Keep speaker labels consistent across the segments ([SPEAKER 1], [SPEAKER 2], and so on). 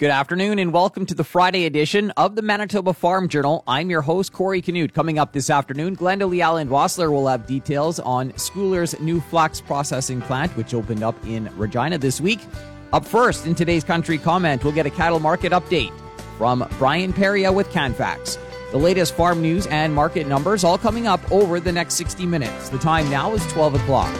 [SPEAKER 1] Good afternoon and welcome to the Friday edition of the Manitoba Farm Journal. I'm your host, Corey Canute. Coming up this afternoon, Glenda Leal and Vossler will have details on Scoular's new flax processing plant, which opened up in Regina this week. Up first, in today's country comment, we'll get a cattle market update from Brian Perillat with Canfax. The latest farm news and market numbers all coming up over the next 60 minutes. The time now is 12 o'clock.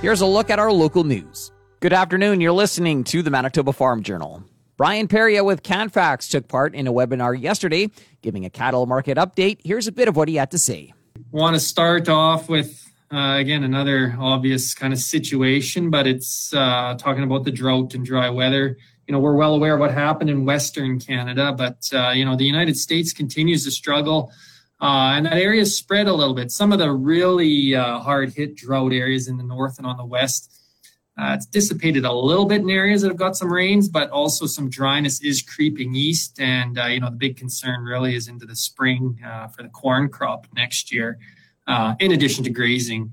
[SPEAKER 1] Here's a look at our local news. Good afternoon. You're listening to the Manitoba Farm Journal. Brian Perillat with Canfax took part in a webinar yesterday, giving a cattle market update. Here's a bit of what he had to say.
[SPEAKER 2] Want to start off with uh, again another obvious kind of situation, but it's uh, talking about the drought and dry weather. You know, we're well aware of what happened in Western Canada, but uh, you know the United States continues to struggle. Uh, and that area spread a little bit. Some of the really uh, hard hit drought areas in the north and on the west uh, it's dissipated a little bit in areas that have got some rains, but also some dryness is creeping east. And, uh, you know, the big concern really is into the spring uh, for the corn crop next year, uh, in addition to grazing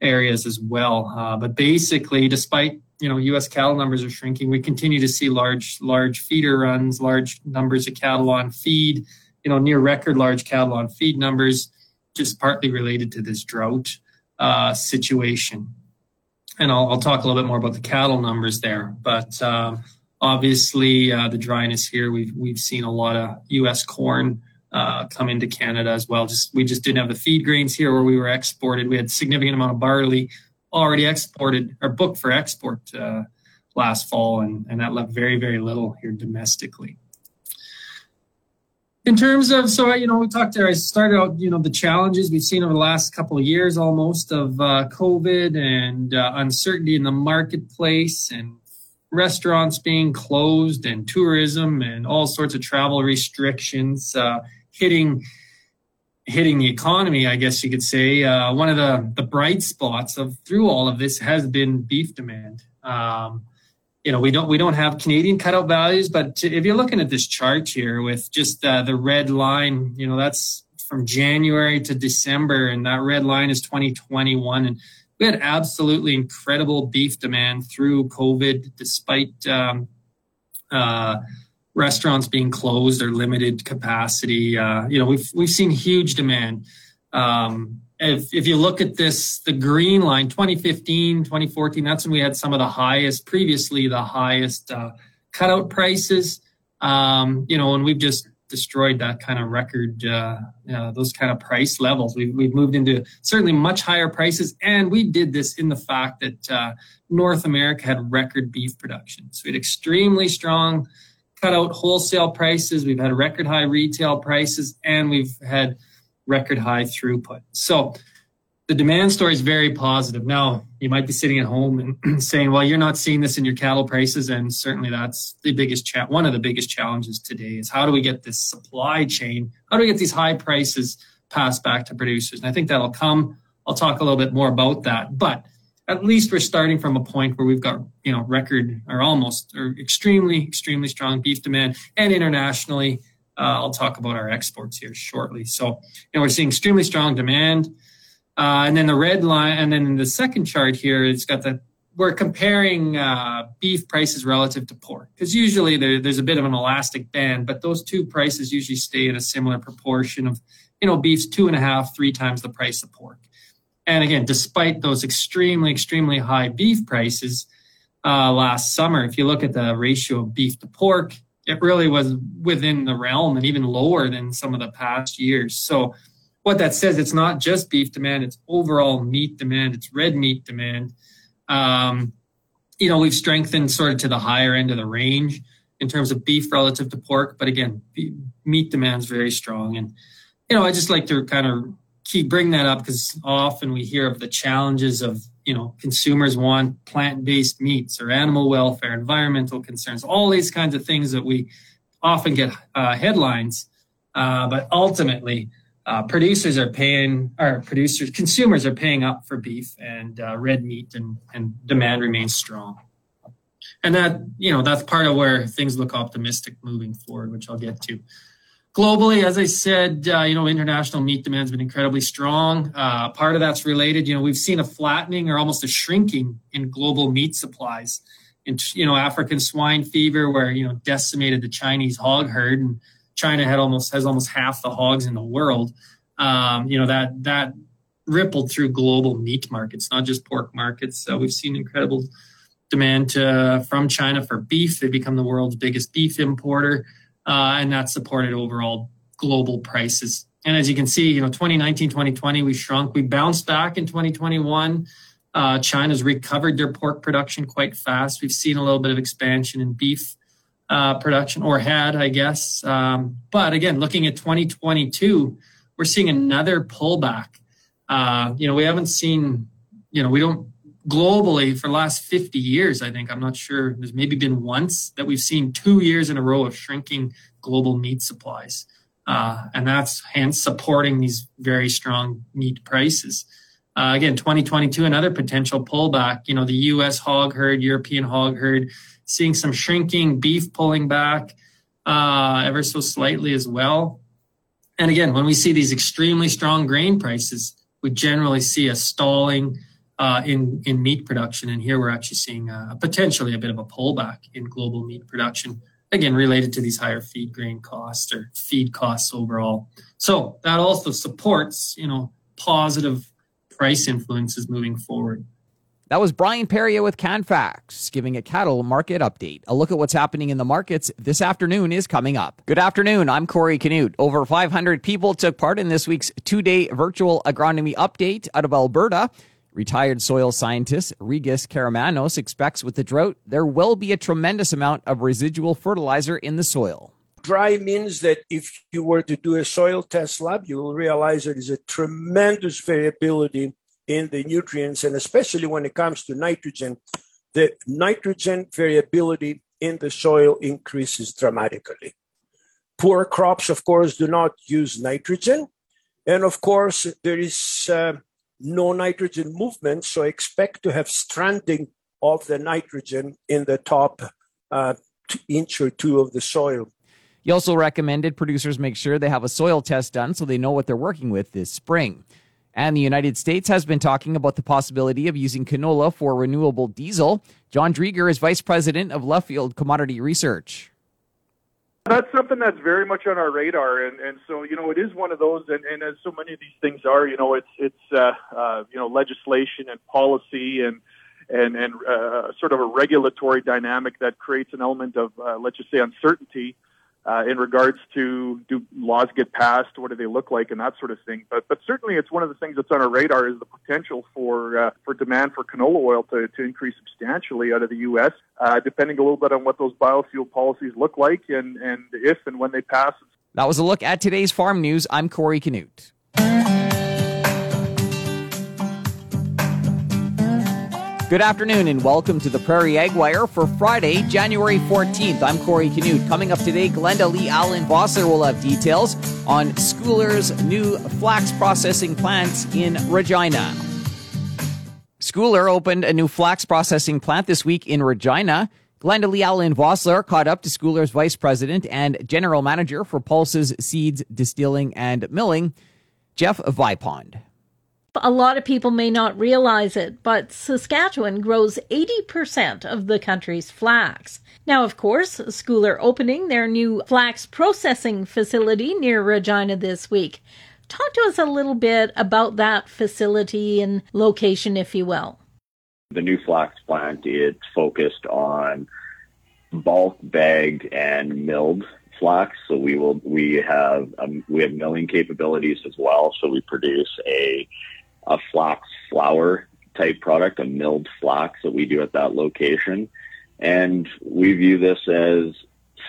[SPEAKER 2] areas as well. Uh, but basically, despite, you know, U.S. cattle numbers are shrinking, we continue to see large, large feeder runs, large numbers of cattle on feed, you know, near record large cattle on feed numbers, just partly related to this drought uh, situation and I'll, I'll, talk a little bit more about the cattle numbers there. But uh, obviously, uh, the dryness here, we've we've seen a lot of U.S. corn uh, come into Canada as well. Just we just didn't have the feed grains here where we were exported. We had significant amount of barley already exported or booked for export uh, last fall, and and that left very very little here domestically in terms of so you know we talked there i started out you know the challenges we've seen over the last couple of years almost of uh, covid and uh, uncertainty in the marketplace and restaurants being closed and tourism and all sorts of travel restrictions uh, hitting hitting the economy i guess you could say. Uh, one of the the bright spots of through all of this has been beef demand. Um, you know we don't we don't have Canadian cutout values, but if you're looking at this chart here with just uh, the red line, you know that's from January to December, and that red line is 2021, and we had absolutely incredible beef demand through COVID, despite um, uh, restaurants being closed or limited capacity. Uh, you know we've we've seen huge demand. Um, if, if you look at this, the green line, 2015, 2014, that's when we had some of the highest, previously the highest uh, cutout prices. Um, you know, and we've just destroyed that kind of record, uh, those kind of price levels. We've, we've moved into certainly much higher prices. And we did this in the fact that uh, North America had record beef production. So we had extremely strong cutout wholesale prices. We've had record high retail prices and we've had record high throughput. So the demand story is very positive. Now, you might be sitting at home and saying, well, you're not seeing this in your cattle prices. And certainly that's the biggest, cha- one of the biggest challenges today is how do we get this supply chain? How do we get these high prices passed back to producers? And I think that'll come. I'll talk a little bit more about that. But at least we're starting from a point where we've got, you know, record or almost or extremely, extremely strong beef demand and internationally I'll talk about our exports here shortly. So, you know, we're seeing extremely strong demand. Uh, and then the red line, and then in the second chart here, it's got the we're comparing uh, beef prices relative to pork because usually there, there's a bit of an elastic band, but those two prices usually stay at a similar proportion of, you know, beef's two and a half, three times the price of pork. And again, despite those extremely, extremely high beef prices uh, last summer, if you look at the ratio of beef to pork, it really was within the realm and even lower than some of the past years. So what that says, it's not just beef demand, it's overall meat demand, it's red meat demand. Um, you know, we've strengthened sort of to the higher end of the range in terms of beef relative to pork, but again, meat demand is very strong. And, you know, I just like to kind of keep bring that up because often we hear of the challenges of you know consumers want plant-based meats or animal welfare environmental concerns all these kinds of things that we often get uh, headlines uh, but ultimately uh, producers are paying or producers consumers are paying up for beef and uh, red meat and, and demand remains strong. And that you know that's part of where things look optimistic moving forward which i'll get to globally, as I said, uh, you know, international meat demand has been incredibly strong. Uh, part of that's related, you know, we've seen a flattening or almost a shrinking in global meat supplies. in you know African swine fever, where you know decimated the Chinese hog herd, and China had almost has almost half the hogs in the world. Um, you know that that rippled through global meat markets, not just pork markets. So we've seen incredible demand to, from China for beef. They become the world's biggest beef importer, and that supported overall global prices. And as you can see, you know, 2019, 2020, we shrunk. We bounced back in 2021. Uh, China's recovered their pork production quite fast. We've seen a little bit of expansion in beef uh, production, or had, I guess. Um, but again, looking at 2022, we're seeing another pullback. Uh, you know, we haven't seen, you know, we don't globally for the last 50 years, I think, I'm not sure, there's maybe been once that we've seen two years in a row of shrinking global meat supplies. Uh, and that's hence supporting these very strong meat prices. Uh, again, 2022, another potential pullback. You know, the U.S. hog herd, European hog herd, seeing some shrinking, beef pulling back uh, ever so slightly as well. And again, when we see these extremely strong grain prices, we generally see a stalling in in meat production. And here we're actually seeing uh, potentially a bit of a pullback in global meat production again related to these higher feed grain costs or feed costs overall. So that also supports, you know, positive price influences moving forward.
[SPEAKER 1] That was Brian Perillat with CanFax giving a cattle market update. A look at what's happening in the markets this afternoon is coming up. Good afternoon. I'm Corey Canute. Over 500 people took part in this week's two day virtual agronomy update out of Alberta. Retired soil scientist Rigas Karamanos expects with the drought, there will be a tremendous amount of residual fertilizer in the soil.
[SPEAKER 3] Dry means that if you were to do a soil test lab, you will realize there is a tremendous variability in the nutrients, and especially when it comes to nitrogen, the nitrogen variability in the soil increases dramatically. Poor crops, of course, do not use nitrogen. And of course, there is uh, no nitrogen movement, so expect to have stranding of the nitrogen in the top uh, inch or two of the soil.
[SPEAKER 1] He also recommended producers make sure they have a soil test done so they know what they're working with this spring. And the United States has been talking about the possibility of using canola for renewable diesel. John Driedger is vice president of Left Field Commodity Research.
[SPEAKER 4] That's something that's very much on our radar, and, and so you know it is one of those, and, and as so many of these things are, you know, it's it's uh, uh, you know legislation and policy and and and uh, sort of a regulatory dynamic that creates an element of uh, let's just say uncertainty. uh, in regards to do laws get passed, what do they look like, and that sort of thing. But but certainly, it's one of the things that's on our radar is the potential for uh, for demand for canola oil to, to increase substantially out of the U.S. Uh, depending a little bit on what those biofuel policies look like and and if and when they pass.
[SPEAKER 1] That was a look at today's farm news. I'm Corey Canute. Good afternoon and welcome to the Prairie Ag Wire for Friday, January 14th. I'm Corey Canute. Coming up today, Glenda Lee Allen Vossler will have details on Scoular's new flax processing plant in Regina. Scoular opened a new flax processing plant this week in Regina. Glenda Lee Allen Vossler caught up to Scoular's vice president and general manager for Pulses Seeds Distilling and Milling, Jeff Vipond.
[SPEAKER 5] A lot of people may not realize it, but Saskatchewan grows 80% of the country's flax. Now, of course, Scoular opening their new flax processing facility near Regina this week. Talk to us a little bit about that facility and location, if you will.
[SPEAKER 6] The new flax plant is focused on bulk bagged and milled flax. So we will we have um, we have milling capabilities as well. So we produce a a flax flour type product, a milled flax that we do at that location. And we view this as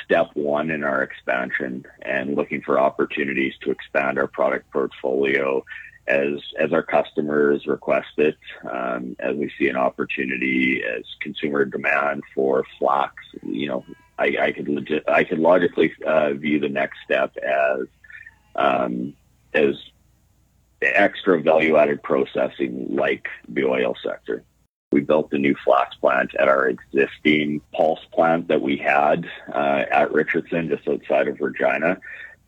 [SPEAKER 6] step one in our expansion and looking for opportunities to expand our product portfolio as as our customers request it, um, as we see an opportunity, as consumer demand for flax. You know, I, I could legit, I could logically uh, view the next step as um, as extra value added processing like the oil sector. We built a new flax plant at our existing pulse plant that we had uh, at Richardson, just outside of Regina.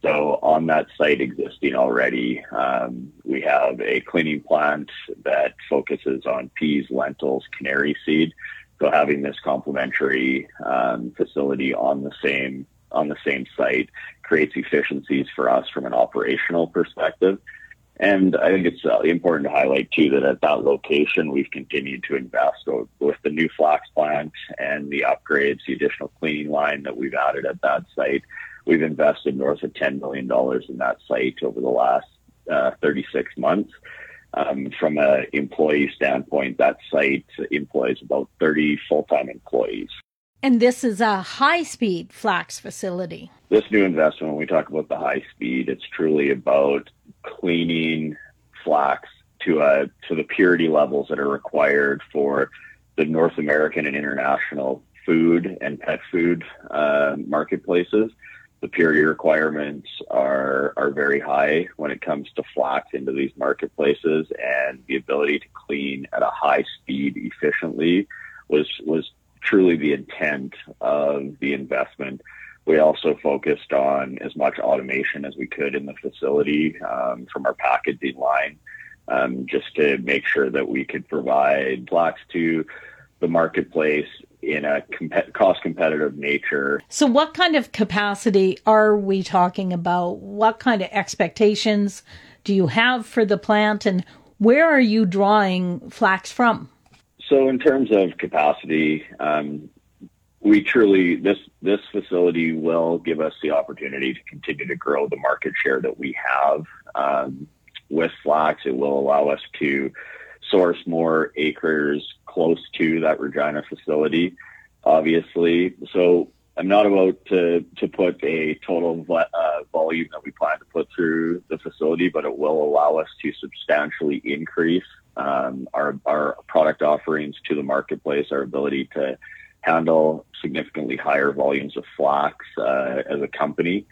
[SPEAKER 6] So on that site existing already, um, we have a cleaning plant that focuses on peas, lentils, canary seed. So having this complementary um, facility on the same on the same site creates efficiencies for us from an operational perspective. And I think it's uh, important to highlight too that at that location, we've continued to invest with the new flax plant and the upgrades, the additional cleaning line that we've added at that site. We've invested north of $10 million in that site over the last uh, 36 months. Um, from an employee standpoint, that site employs about 30 full-time employees.
[SPEAKER 5] And this is a high speed flax facility.
[SPEAKER 6] This new investment, when we talk about the high speed, it's truly about cleaning flax to a to the purity levels that are required for the North American and international food and pet food uh, marketplaces. The purity requirements are are very high when it comes to flax into these marketplaces, and the ability to clean at a high speed efficiently was was truly the intent of the investment. We also focused on as much automation as we could in the facility um, from our packaging line, um, just to make sure that we could provide blocks to the marketplace in a comp- cost competitive nature.
[SPEAKER 5] So, what kind of capacity are we talking about? What kind of expectations do you have for the plant, and where are you drawing flax from?
[SPEAKER 6] So in terms of capacity, um, we truly this this facility will give us the opportunity to continue to grow the market share that we have um, with flax. It will allow us to source more acres close to that Regina facility, obviously. So I'm not about to to put a total uh, volume that we plan to put through the facility, but it will allow us to substantially increase um, our, our product offerings to the marketplace, our ability to handle significantly higher volumes of flax uh, as a company.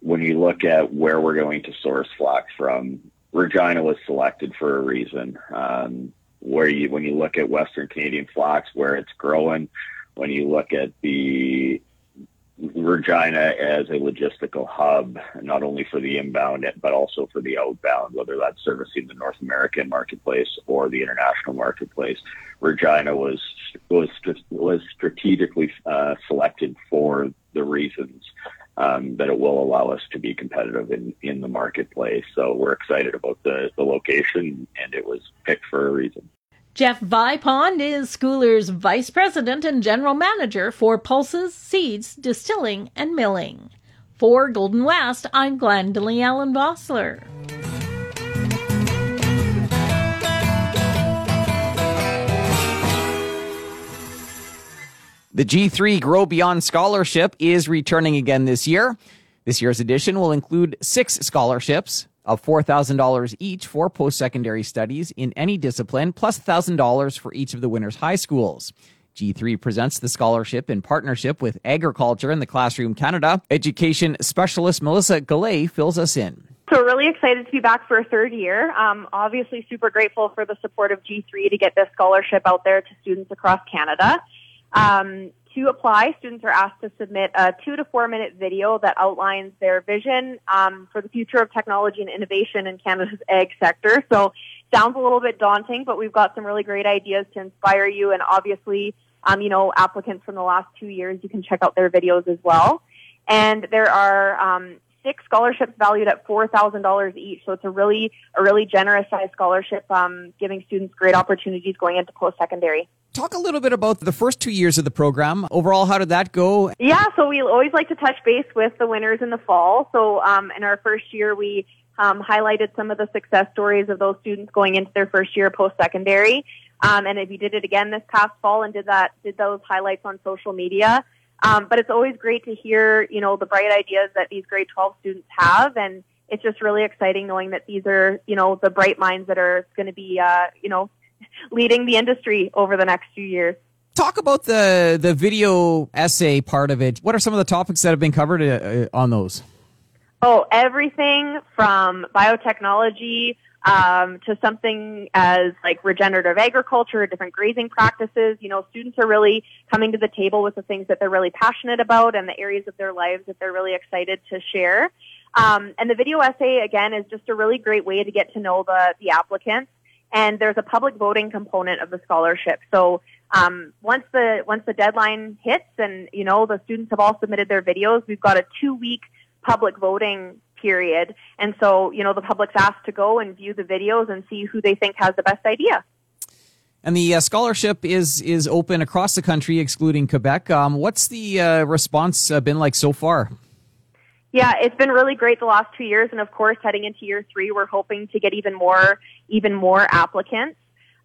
[SPEAKER 6] When you look at where we're going to source flax from, Regina was selected for a reason. Um, where you, when you look at Western Canadian flax, where it's growing, when you look at the Regina as a logistical hub, not only for the inbound, but also for the outbound, whether that's servicing the North American marketplace or the international marketplace. Regina was was was strategically uh, selected for the reasons um, that it will allow us to be competitive in, in the marketplace. So we're excited about the, the location, and it was picked for a reason.
[SPEAKER 5] Jeff Vipond is Scoular's Vice President and General Manager for Pulses, Seeds, Distilling, and Milling. For Golden West, I'm Glendalee Allen Vossler.
[SPEAKER 1] The G3 Grow Beyond Scholarship is returning again this year. This year's edition will include six scholarships, of $4,000 each for post secondary studies in any discipline, plus $1,000 for each of the winners' high schools. G3 presents the scholarship in partnership with Agriculture in the Classroom Canada. Education specialist Melissa Gallet fills us in.
[SPEAKER 7] So, really excited to be back for a third year. Um, obviously, super grateful for the support of G3 to get this scholarship out there to students across Canada. Um, to apply, students are asked to submit a two to four minute video that outlines their vision um, for the future of technology and innovation in Canada's ag sector. So, sounds a little bit daunting, but we've got some really great ideas to inspire you. And obviously, um, you know, applicants from the last two years, you can check out their videos as well. And there are um, six scholarships valued at four thousand dollars each. So it's a really a really generous size scholarship, um, giving students great opportunities going into post secondary.
[SPEAKER 1] Talk a little bit about the first two years of the program. Overall, how did that go?
[SPEAKER 7] Yeah, so we always like to touch base with the winners in the fall. So um, in our first year, we um, highlighted some of the success stories of those students going into their first year post secondary. Um, and if you did it again this past fall and did that, did those highlights on social media. Um, but it's always great to hear, you know, the bright ideas that these grade 12 students have. And it's just really exciting knowing that these are, you know, the bright minds that are going to be, uh, you know, leading the industry over the next few years.
[SPEAKER 1] Talk about the the video essay part of it. What are some of the topics that have been covered uh, on those?
[SPEAKER 7] Oh, everything from biotechnology um, to something as like regenerative agriculture, different grazing practices. You know, students are really coming to the table with the things that they're really passionate about and the areas of their lives that they're really excited to share. Um, and the video essay again is just a really great way to get to know the the applicants and there's a public voting component of the scholarship. So um, once the once the deadline hits, and you know the students have all submitted their videos, we've got a two week public voting period, and so you know the public's asked to go and view the videos and see who they think has the best idea.
[SPEAKER 1] And the uh, scholarship is is open across the country, excluding Quebec. Um, what's the uh, response uh, been like so far?
[SPEAKER 7] Yeah, it's been really great the last two years, and of course, heading into year three, we're hoping to get even more, even more applicants.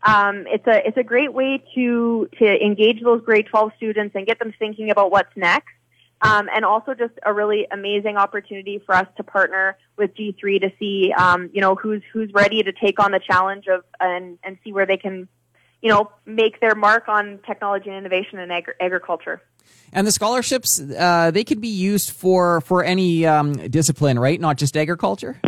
[SPEAKER 7] Um, it's a it's a great way to to engage those grade 12 students and get them thinking about what's next. Um, and also just a really amazing opportunity for us to partner with G3 to see, um, you know, who's who's ready to take on the challenge of and and see where they can, you know, make their mark on technology and innovation in agri- agriculture.
[SPEAKER 1] And the scholarships, uh, they can be used for for any um, discipline, right? Not just agriculture.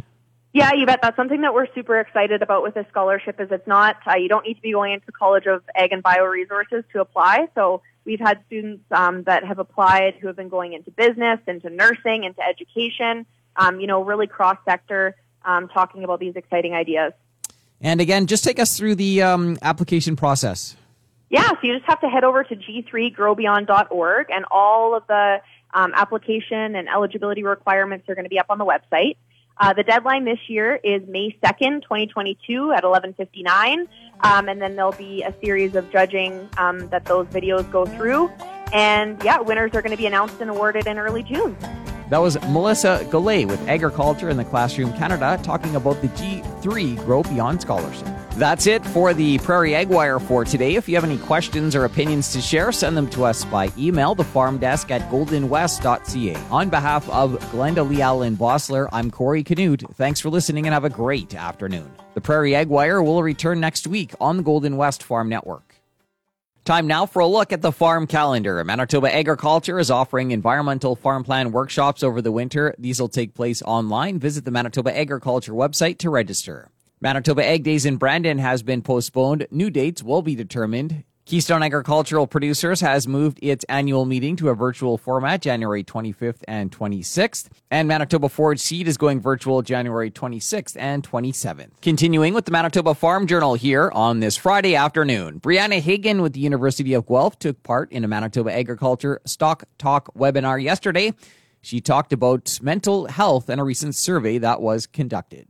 [SPEAKER 7] Yeah, you bet. That's something that we're super excited about with this scholarship. Is it's not uh, you don't need to be going into the College of Ag and Bioresources to apply. So we've had students um, that have applied who have been going into business, into nursing, into education. Um, you know, really cross sector, um, talking about these exciting ideas.
[SPEAKER 1] And again, just take us through the um, application process.
[SPEAKER 7] Yeah, so you just have to head over to g3growbeyond.org, and all of the um, application and eligibility requirements are going to be up on the website. Uh, the deadline this year is May 2nd, 2022 at 11:59, um, and then there'll be a series of judging um, that those videos go through. And yeah, winners are going to be announced and awarded in early June.
[SPEAKER 1] That was Melissa Gallet with Agriculture in the Classroom Canada talking about the G3 Grow Beyond Scholarship. That's it for the Prairie Ag Wire for today. If you have any questions or opinions to share, send them to us by email, the farm desk at goldenwest.ca. On behalf of Glenda Leal and Vossler, I'm Corey Canute. Thanks for listening and have a great afternoon. The Prairie Ag Wire will return next week on the Golden West Farm Network. Time now for a look at the farm calendar. Manitoba Agriculture is offering environmental farm plan workshops over the winter. These will take place online. Visit the Manitoba Agriculture website to register. Manitoba Ag Days in Brandon has been postponed. New dates will be determined. Keystone Agricultural Producers has moved its annual meeting to a virtual format January 25th and 26th. And Manitoba Forage Seed is going virtual January 26th and 27th. Continuing with the Manitoba Farm Journal here on this Friday afternoon. Brianna Hagen with the University of Guelph took part in a Manitoba Agriculture Stock Talk webinar yesterday. She talked about mental health and a recent survey that was conducted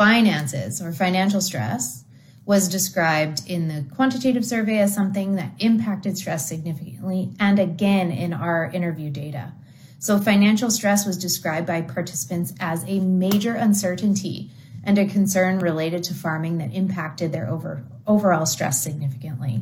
[SPEAKER 8] finances or financial stress was described in the quantitative survey as something that impacted stress significantly and again in our interview data. So, financial stress was described by participants as a major uncertainty and a concern related to farming that impacted their over, overall stress significantly.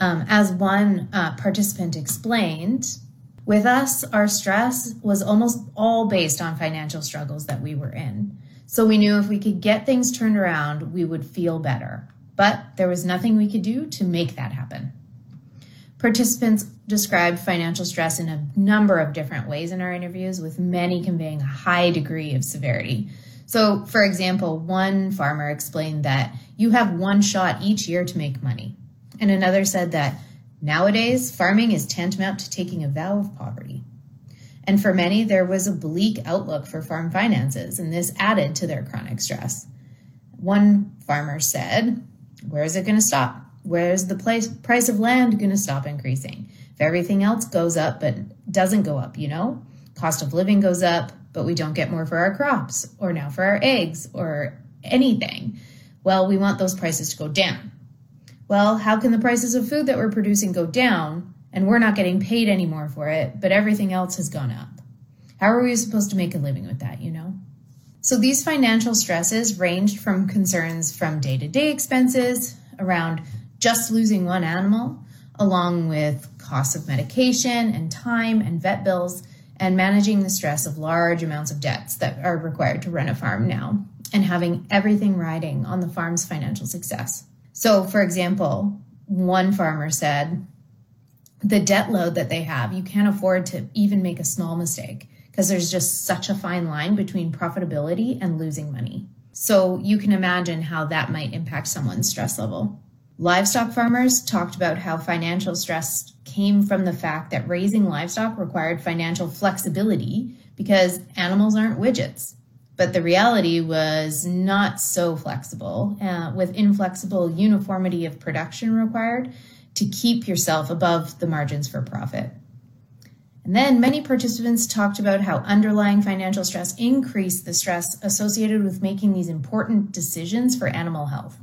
[SPEAKER 8] Um, as one uh, participant explained, with us, our stress was almost all based on financial struggles that we were in. So we knew if we could get things turned around, we would feel better. But there was nothing we could do to make that happen. Participants described financial stress in a number of different ways in our interviews, with many conveying a high degree of severity. So, for example, one farmer explained that you have one shot each year to make money. And another said that nowadays, farming is tantamount to taking a vow of poverty. And for many, there was a bleak outlook for farm finances, and this added to their chronic stress. One farmer said, Where is it going to stop? Where's the place, price of land going to stop increasing? If everything else goes up but doesn't go up, you know? Cost of living goes up, but we don't get more for our crops, or now for our eggs, or anything. Well, we want those prices to go down. Well, how can the prices of food that we're producing go down and we're not getting paid anymore for it, but everything else has gone up. How are we supposed to make a living with that, you know? So these financial stresses ranged from concerns from day to day expenses around just losing one animal, along with costs of medication and time and vet bills, and managing the stress of large amounts of debts that are required to run a farm now, and having everything riding on the farm's financial success. So, for example, one farmer said, the debt load that they have, you can't afford to even make a small mistake because there's just such a fine line between profitability and losing money. So you can imagine how that might impact someone's stress level. Livestock farmers talked about how financial stress came from the fact that raising livestock required financial flexibility because animals aren't widgets. But the reality was not so flexible, uh, with inflexible uniformity of production required to keep yourself above the margins for profit. And then many participants talked about how underlying financial stress increased the stress associated with making these important decisions for animal health.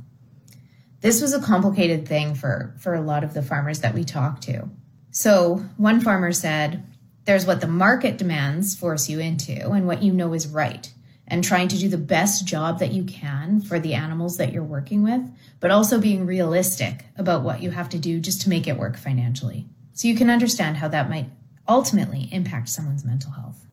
[SPEAKER 8] This was a complicated thing for, for a lot of the farmers that we talked to. So one farmer said, There's what the market demands force you into and what you know is right, and trying to do the best job that you can for the animals that you're working with, but also being realistic about what you have to do just to make it work financially. So you can understand how that might ultimately impact someone's mental health.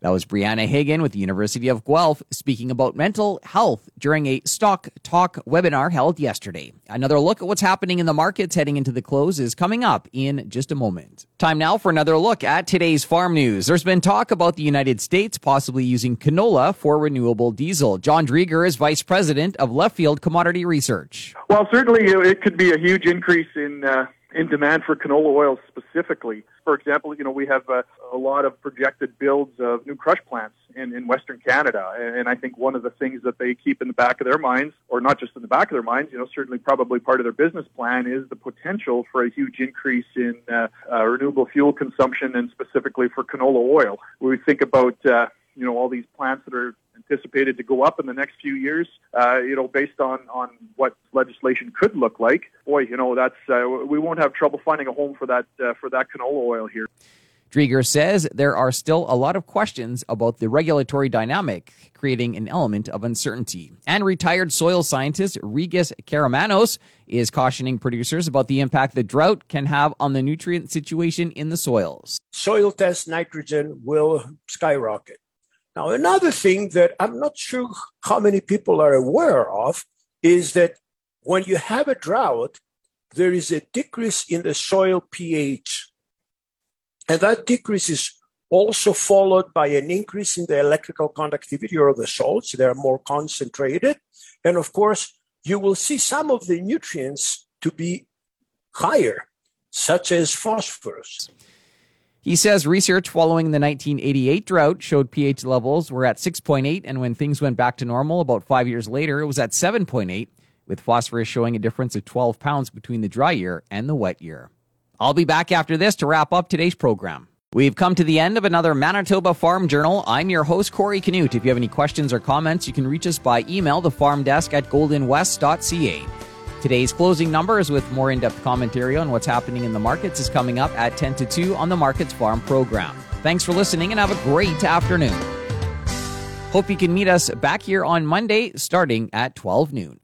[SPEAKER 1] That was Brianna Hagen with the University of Guelph speaking about mental health during a Stock Talk webinar held yesterday. Another look at what's happening in the markets heading into the close is coming up in just a moment. Time now for another look at today's farm news. There's been talk about the United States possibly using canola for renewable diesel. John Driedger is Vice President of Left Field Commodity Research.
[SPEAKER 4] Well, certainly it could be a huge increase in uh, in demand for canola oil specifically. For example, you know, we have a, a lot of projected builds of new crush plants in, in Western Canada. And I think one of the things that they keep in the back of their minds, or not just in the back of their minds, you know, certainly probably part of their business plan is the potential for a huge increase in uh, uh, renewable fuel consumption and specifically for canola oil. When we think about, uh, you know, all these plants that are anticipated to go up in the next few years. Uh, you know, based on on what legislation could look like. Boy, you know, that's uh, we won't have trouble finding a home for that uh, for that canola oil here.
[SPEAKER 1] Driedger says there are still a lot of questions about the regulatory dynamic, creating an element of uncertainty. And retired soil scientist Rigas Karamanos is cautioning producers about the impact the drought can have on the nutrient situation in the soils.
[SPEAKER 3] Soil test nitrogen will skyrocket. Now, another thing that I'm not sure how many people are aware of is that when you have a drought, there is a decrease in the soil pH. And that decrease is also followed by an increase in the electrical conductivity of the salts. They are more concentrated. And of course, you will see some of the nutrients to be higher, such as phosphorus.
[SPEAKER 1] He says research following the 1988 drought showed pH levels were at 6.8, and when things went back to normal about five years later, it was at 7.8, with phosphorus showing a difference of 12 pounds between the dry year and the wet year. I'll be back after this to wrap up today's program. We've come to the end of another Manitoba Farm Journal. I'm your host, Corey Canute. If you have any questions or comments, you can reach us by email, the farm desk at goldenwest.ca. Today's closing numbers with more in depth commentary on what's happening in the markets is coming up at 10 to 2 on the Markets Farm program. Thanks for listening and have a great afternoon. Hope you can meet us back here on Monday starting at 12 noon.